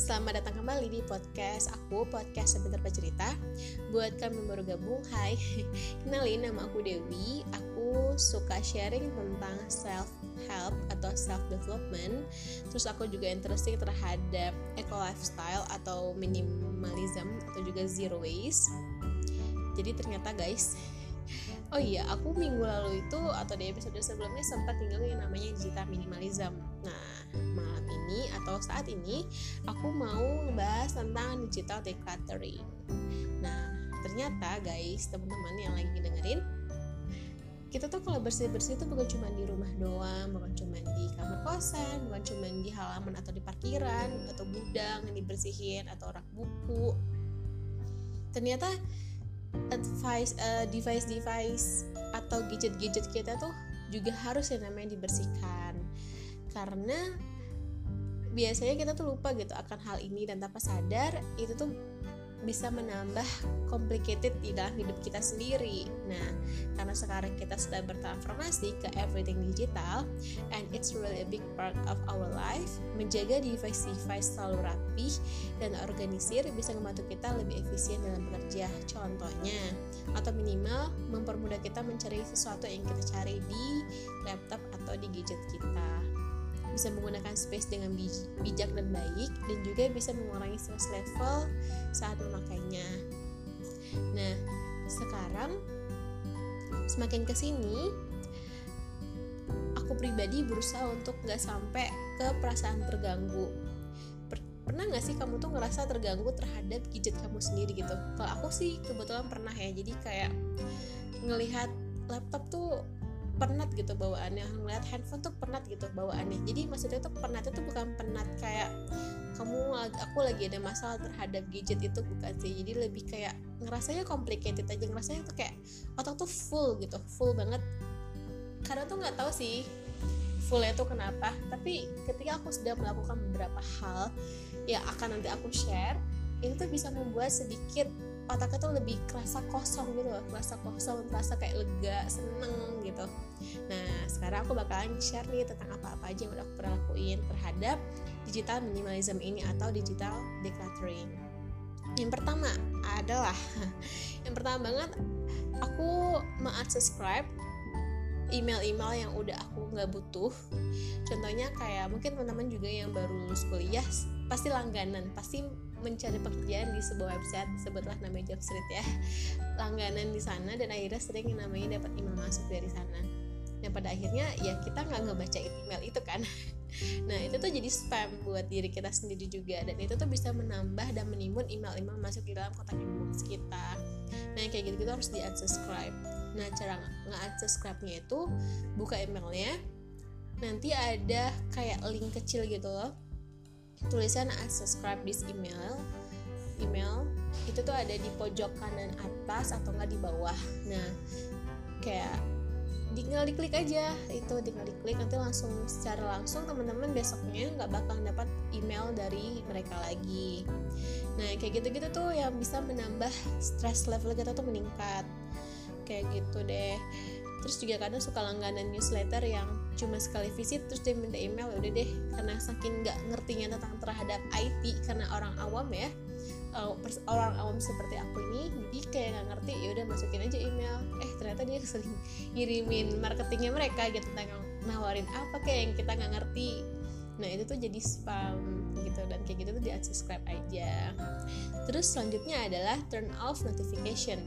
selamat datang kembali di podcast aku, podcast sebentar bercerita. Buat kami baru gabung, hai. Kenalin, nama aku Dewi. Aku suka sharing tentang self-help atau self-development. Terus aku juga interesting terhadap eco lifestyle atau minimalism atau juga zero waste. Jadi ternyata guys Oh iya, aku minggu lalu itu atau di episode sebelumnya sempat tinggal yang namanya digital minimalism. Nah, ini atau saat ini aku mau ngebahas tentang digital decluttering. Nah, ternyata guys, teman-teman yang lagi dengerin, kita tuh kalau bersih-bersih itu bukan cuma di rumah doang, bukan cuma di kamar kosan, bukan cuma di halaman atau di parkiran atau gudang yang dibersihin atau rak buku. Ternyata advice uh, device-device atau gadget-gadget kita tuh juga harus yang namanya dibersihkan karena biasanya kita tuh lupa gitu akan hal ini dan tanpa sadar itu tuh bisa menambah complicated di dalam hidup kita sendiri. Nah, karena sekarang kita sudah bertransformasi ke everything digital and it's really a big part of our life, menjaga device-device selalu rapi dan organisir bisa membantu kita lebih efisien dalam bekerja. Contohnya, atau minimal mempermudah kita mencari sesuatu yang kita cari di laptop atau di gadget kita bisa menggunakan space dengan bijak dan baik dan juga bisa mengurangi stress level saat memakainya. Nah, sekarang semakin ke sini aku pribadi berusaha untuk nggak sampai ke perasaan terganggu pernah nggak sih kamu tuh ngerasa terganggu terhadap gadget kamu sendiri gitu kalau aku sih kebetulan pernah ya jadi kayak ngelihat laptop tuh penat gitu bawaannya. Ngeliat handphone tuh penat gitu bawaannya. Jadi maksudnya tuh penat itu bukan penat kayak kamu aku lagi ada masalah terhadap gadget itu bukan sih. Jadi lebih kayak ngerasanya complicated aja. Ngerasanya tuh kayak otak tuh full gitu full banget. Karena tuh nggak tahu sih fullnya tuh kenapa. Tapi ketika aku sudah melakukan beberapa hal ya akan nanti aku share itu tuh bisa membuat sedikit otaknya tuh lebih kerasa kosong gitu loh. Kerasa kosong kerasa kayak lega seneng gitu nah sekarang aku bakalan share nih tentang apa-apa aja yang udah aku pernah lakuin terhadap digital minimalism ini atau digital decluttering. Yang pertama adalah yang pertama banget aku unsubscribe email-email yang udah aku nggak butuh. Contohnya kayak mungkin teman-teman juga yang baru lulus kuliah pasti langganan pasti mencari pekerjaan di sebuah website sebutlah namanya Jobstreet ya. Langganan di sana dan akhirnya sering namanya dapat email masuk dari sana nah pada akhirnya ya kita nggak ngebaca email itu kan. Nah itu tuh jadi spam buat diri kita sendiri juga. Dan itu tuh bisa menambah dan menimbun email-email masuk di dalam kotak inbox kita. Nah kayak gitu gitu harus di unsubscribe nah cara nge-unsubscribe-nya itu buka emailnya. Nanti ada kayak link kecil gitu loh. Tulisan unsubscribe this email. Email. Itu tuh ada di pojok kanan atas atau enggak di bawah. Nah kayak tinggal diklik aja. Itu tinggal diklik nanti langsung secara langsung teman-teman besoknya nggak bakal dapat email dari mereka lagi. Nah kayak gitu-gitu tuh yang bisa menambah stress level kita tuh meningkat. Kayak gitu deh. Terus juga kadang suka langganan newsletter yang cuma sekali visit terus dia minta email ya udah deh. Karena saking nggak ngertinya tentang terhadap IT karena orang awam ya orang awam seperti aku ini jadi kayak nggak ngerti ya udah masukin aja email. Eh ternyata dia sering ngirimin marketingnya mereka gitu tentang nawarin apa kayak yang kita nggak ngerti. Nah itu tuh jadi spam gitu dan kayak gitu tuh di unsubscribe aja. Terus selanjutnya adalah turn off notification.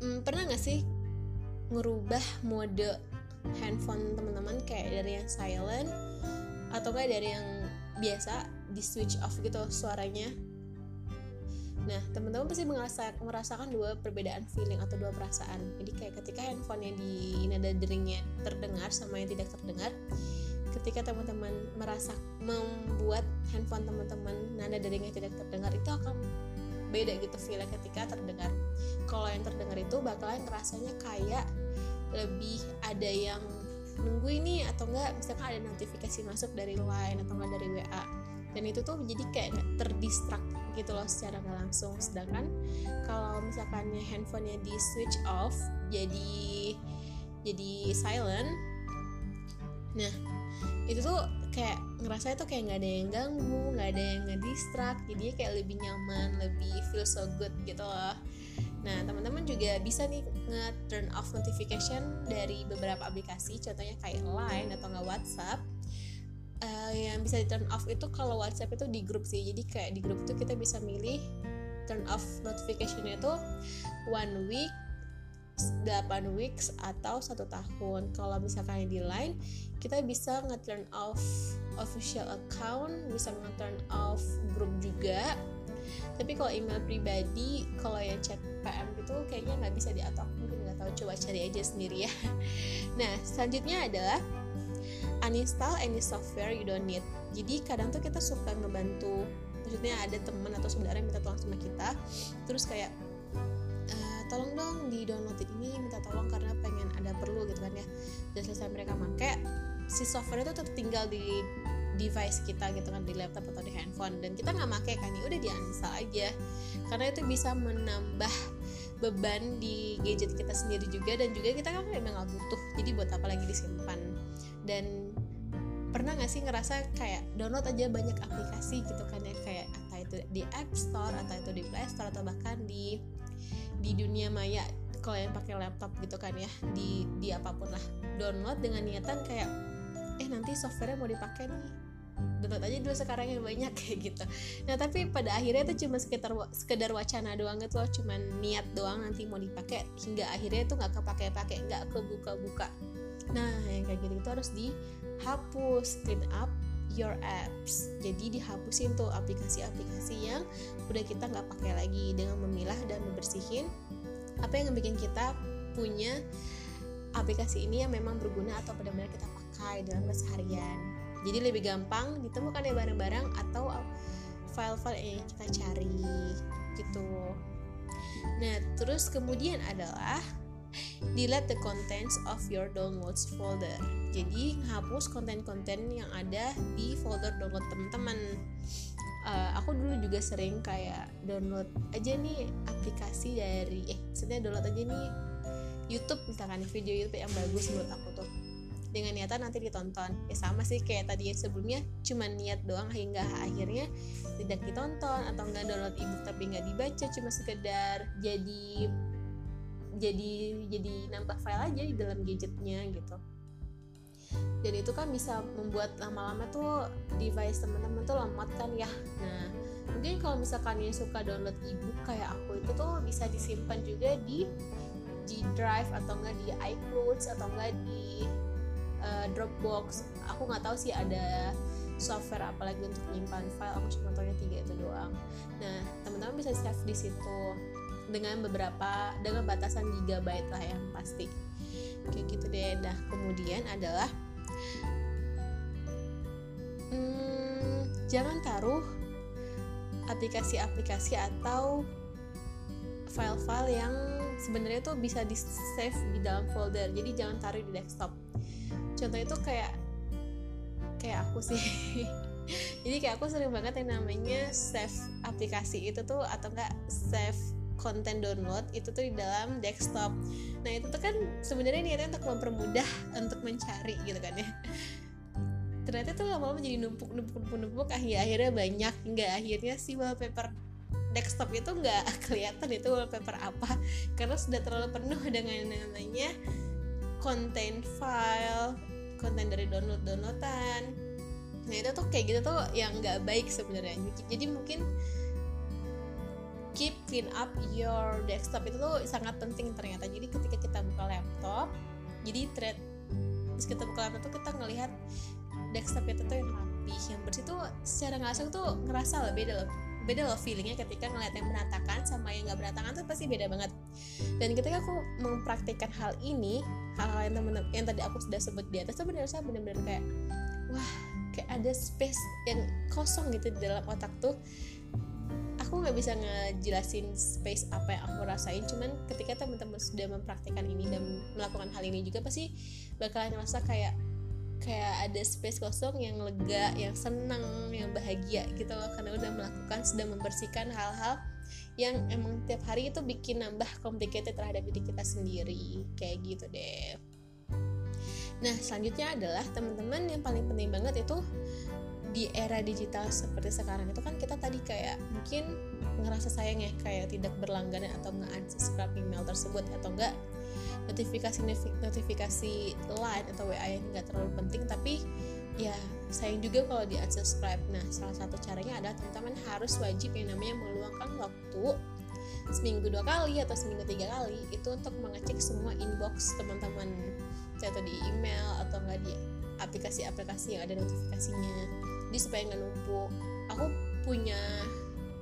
Hmm, pernah nggak sih ngerubah mode handphone teman-teman kayak dari yang silent atau kayak dari yang biasa di switch off gitu suaranya Nah, teman-teman pasti merasa, merasakan dua perbedaan feeling atau dua perasaan. Jadi kayak ketika handphonenya di nada deringnya terdengar sama yang tidak terdengar, ketika teman-teman merasa membuat handphone teman-teman nada deringnya tidak terdengar itu akan beda gitu feelnya ketika terdengar. Kalau yang terdengar itu bakalan rasanya kayak lebih ada yang nunggu ini atau enggak misalkan ada notifikasi masuk dari line atau enggak dari WA dan itu tuh jadi kayak terdistrak gitu loh secara nggak langsung. Sedangkan kalau misalkan handphonenya di switch off jadi jadi silent nah itu tuh kayak ngerasa itu kayak nggak ada yang ganggu nggak ada yang ngedistract jadi kayak lebih nyaman lebih feel so good gitu loh. Nah teman-teman juga bisa nih nge turn off notification dari beberapa aplikasi contohnya kayak Line atau nggak WhatsApp uh, yang bisa di turn off itu kalau WhatsApp itu di grup sih. Jadi kayak di grup itu kita bisa milih turn off notification itu one week 8 weeks atau satu tahun. Kalau misalkan di line kita bisa nge-turn off official account bisa nge-turn off grup juga. Tapi kalau email pribadi kalau yang chat PM gitu kayaknya nggak bisa diatur mungkin nggak tahu coba cari aja sendiri ya. Nah selanjutnya adalah uninstall any software you don't need. Jadi kadang tuh kita suka ngebantu maksudnya ada teman atau saudara yang minta tolong sama kita. Terus kayak tolong dong di download ini minta tolong karena pengen ada perlu gitu kan ya. Dan selesai mereka make si software itu tertinggal di device kita gitu kan di laptop atau di handphone. Dan kita nggak make kan ya udah di uninstall aja. Karena itu bisa menambah beban di gadget kita sendiri juga dan juga kita kan memang nggak butuh. Jadi buat apa lagi disimpan? Dan pernah gak sih ngerasa kayak download aja banyak aplikasi gitu kan ya? Kayak entah itu di App Store atau itu di Play Store atau bahkan di di dunia maya kalau yang pakai laptop gitu kan ya di di apa pun lah. Download dengan niatan kayak eh nanti softwarenya mau dipakai nih. Download aja dulu sekarang yang banyak kayak gitu. Nah tapi pada akhirnya itu cuma sekitar sekedar wacana doang itu loh cuma niat doang nanti mau dipakai hingga akhirnya itu nggak kepake pakai nggak kebuka-buka. Nah yang kayak gitu itu harus dihapus clean up your apps. Jadi dihapusin tuh aplikasi-aplikasi yang udah kita nggak pakai lagi dengan memilah dan membersihin. Apa yang bikin kita punya aplikasi ini yang memang berguna atau benar-benar kita pakai dalam keseharian? Jadi lebih gampang ditemukan ya barang-barang atau file-file yang kita cari gitu. Nah terus kemudian adalah delete the contents of your downloads folder. Jadi hapus konten-konten yang ada di folder download teman-teman uh, aku dulu juga sering kayak download aja nih aplikasi dari eh maksudnya download aja nih YouTube misalkan video YouTube yang bagus menurut aku tuh. Dengan niatan nanti ditonton. Ya sama sih kayak tadi yang sebelumnya cuma niat doang hingga akhirnya tidak ditonton atau nggak download ebook tapi nggak dibaca cuma sekedar jadi jadi jadi nambah file aja di dalam gadgetnya gitu. Dan itu kan bisa membuat lama-lama tuh device teman-teman tuh lemot kan ya. Nah mungkin kalau misalkan yang suka download ebook kayak aku itu tuh bisa disimpan juga di G Drive atau enggak di iCloud atau enggak di uh, Dropbox. Aku nggak tahu sih ada software apalagi untuk menyimpan file aku cuma tahu tiga itu doang. Nah teman-teman bisa save di situ dengan beberapa dengan batasan gigabyte lah yang pasti. Kayak gitu deh. Nah kemudian adalah hmm, jangan taruh aplikasi-aplikasi atau file-file yang sebenarnya tuh bisa di save di dalam folder. Jadi jangan taruh di desktop. Contohnya itu kayak kayak aku sih. Jadi kayak aku sering banget yang namanya save aplikasi itu tuh atau enggak save konten download itu tuh di dalam desktop. Nah itu tuh kan sebenarnya niatnya untuk mempermudah untuk mencari gitu kan ya. Ternyata tuh lama-lama jadi numpuk numpuk numpuk numpuk. Akhirnya banyak. Hingga akhirnya si wallpaper desktop itu nggak kelihatan itu wallpaper apa. Karena sudah terlalu penuh dengan namanya konten file konten dari download downloadan. Nah itu tuh kayak gitu tuh yang nggak baik sebenarnya. Jadi mungkin keep clean up your desktop itu tuh sangat penting ternyata. Jadi ketika kita buka laptop jadi thread terus kita buka laptop tuh kita ngelihat desktop itu tuh yang rapi yang bersih tuh secara nggak langsung tuh ngerasa loh beda loh. Beda loh feelingnya ketika ngeliat yang berantakan sama yang nggak berantakan tuh pasti beda banget. Dan ketika aku mempraktikkan hal ini hal-hal yang temen yang tadi aku sudah sebut di atas tuh benar-benar benar-benar kayak wah kayak ada space yang kosong gitu di dalam otak tuh aku nggak bisa ngejelasin space apa yang aku rasain. Cuman ketika teman-teman sudah mempraktikkan ini dan melakukan hal ini juga pasti bakalan ngerasa kayak kayak ada space kosong yang lega, yang senang, yang bahagia gitu loh. Karena udah melakukan sudah membersihkan hal-hal yang emang tiap hari itu bikin nambah complicated terhadap diri kita sendiri. Kayak gitu deh. Nah selanjutnya adalah teman-teman yang paling penting banget itu di era digital seperti sekarang itu kan kita tadi kayak mungkin ngerasa sayang ya kayak tidak berlangganan atau nge-unsubscribe email tersebut atau enggak notifikasi notifikasi line atau WA yang nggak terlalu penting tapi ya sayang juga kalau di unsubscribe. Nah salah satu caranya adalah teman-teman harus wajib yang namanya meluangkan waktu seminggu dua kali atau seminggu tiga kali itu untuk mengecek semua inbox teman-teman. Atau di email atau enggak di aplikasi-aplikasi yang ada notifikasinya. Jadi supaya nggak numpuk. Aku punya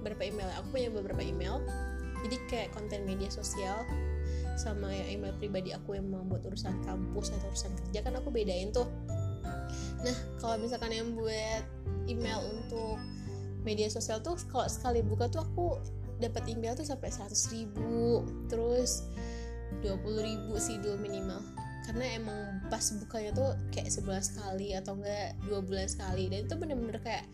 beberapa email aku punya beberapa email. Jadi kayak konten media sosial sama yang email pribadi aku yang membuat urusan kampus atau urusan kerja kan aku bedain tuh. Nah kalau misalkan yang buat email untuk media sosial tuh kalau sekali buka tuh aku dapat email tuh sampai 100 ribu terus 20 ribu sih dulu minimal. Karena emang pas bukanya tuh kayak sebulan sekali atau enggak dua bulan sekali. Dan itu bener-bener kayak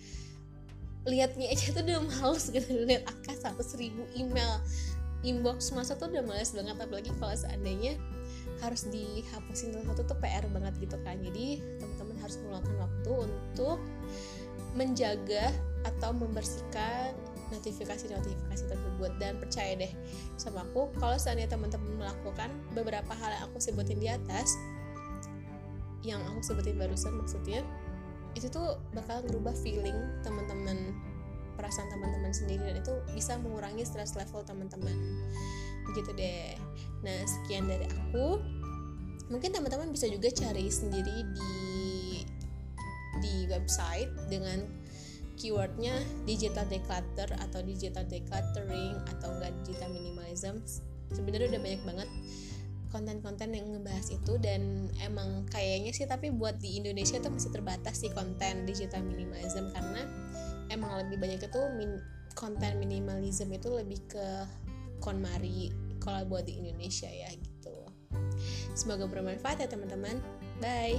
liatnya aja tuh udah males gitu lihat angka satu seribu email inbox masa tuh udah males banget. Apalagi kalau seandainya harus dihapusin satu tuh PR banget gitu kan. Jadi teman-teman harus meluangkan waktu untuk menjaga atau membersihkan notifikasi-notifikasi tersebut. Dan percaya deh sama aku kalau seandainya teman-teman melakukan beberapa hal yang aku sebutin di atas yang aku sebutin barusan maksudnya itu tuh bakal ngerubah feeling teman-teman perasaan teman-teman sendiri. Dan itu bisa mengurangi stress level teman-teman. Gitu deh. Nah sekian dari aku. Mungkin teman-teman bisa juga cari sendiri di di website dengan keywordnya digital declutter atau digital decluttering atau enggak digital minimalism. Sebenarnya udah banyak banget konten-konten yang ngebahas itu dan emang kayaknya sih tapi buat di Indonesia tuh masih terbatas sih konten digital minimalism karena emang lebih banyak itu min konten minimalism itu lebih ke KonMari kalau buat di Indonesia ya gitu. Semoga bermanfaat ya teman-teman. Bye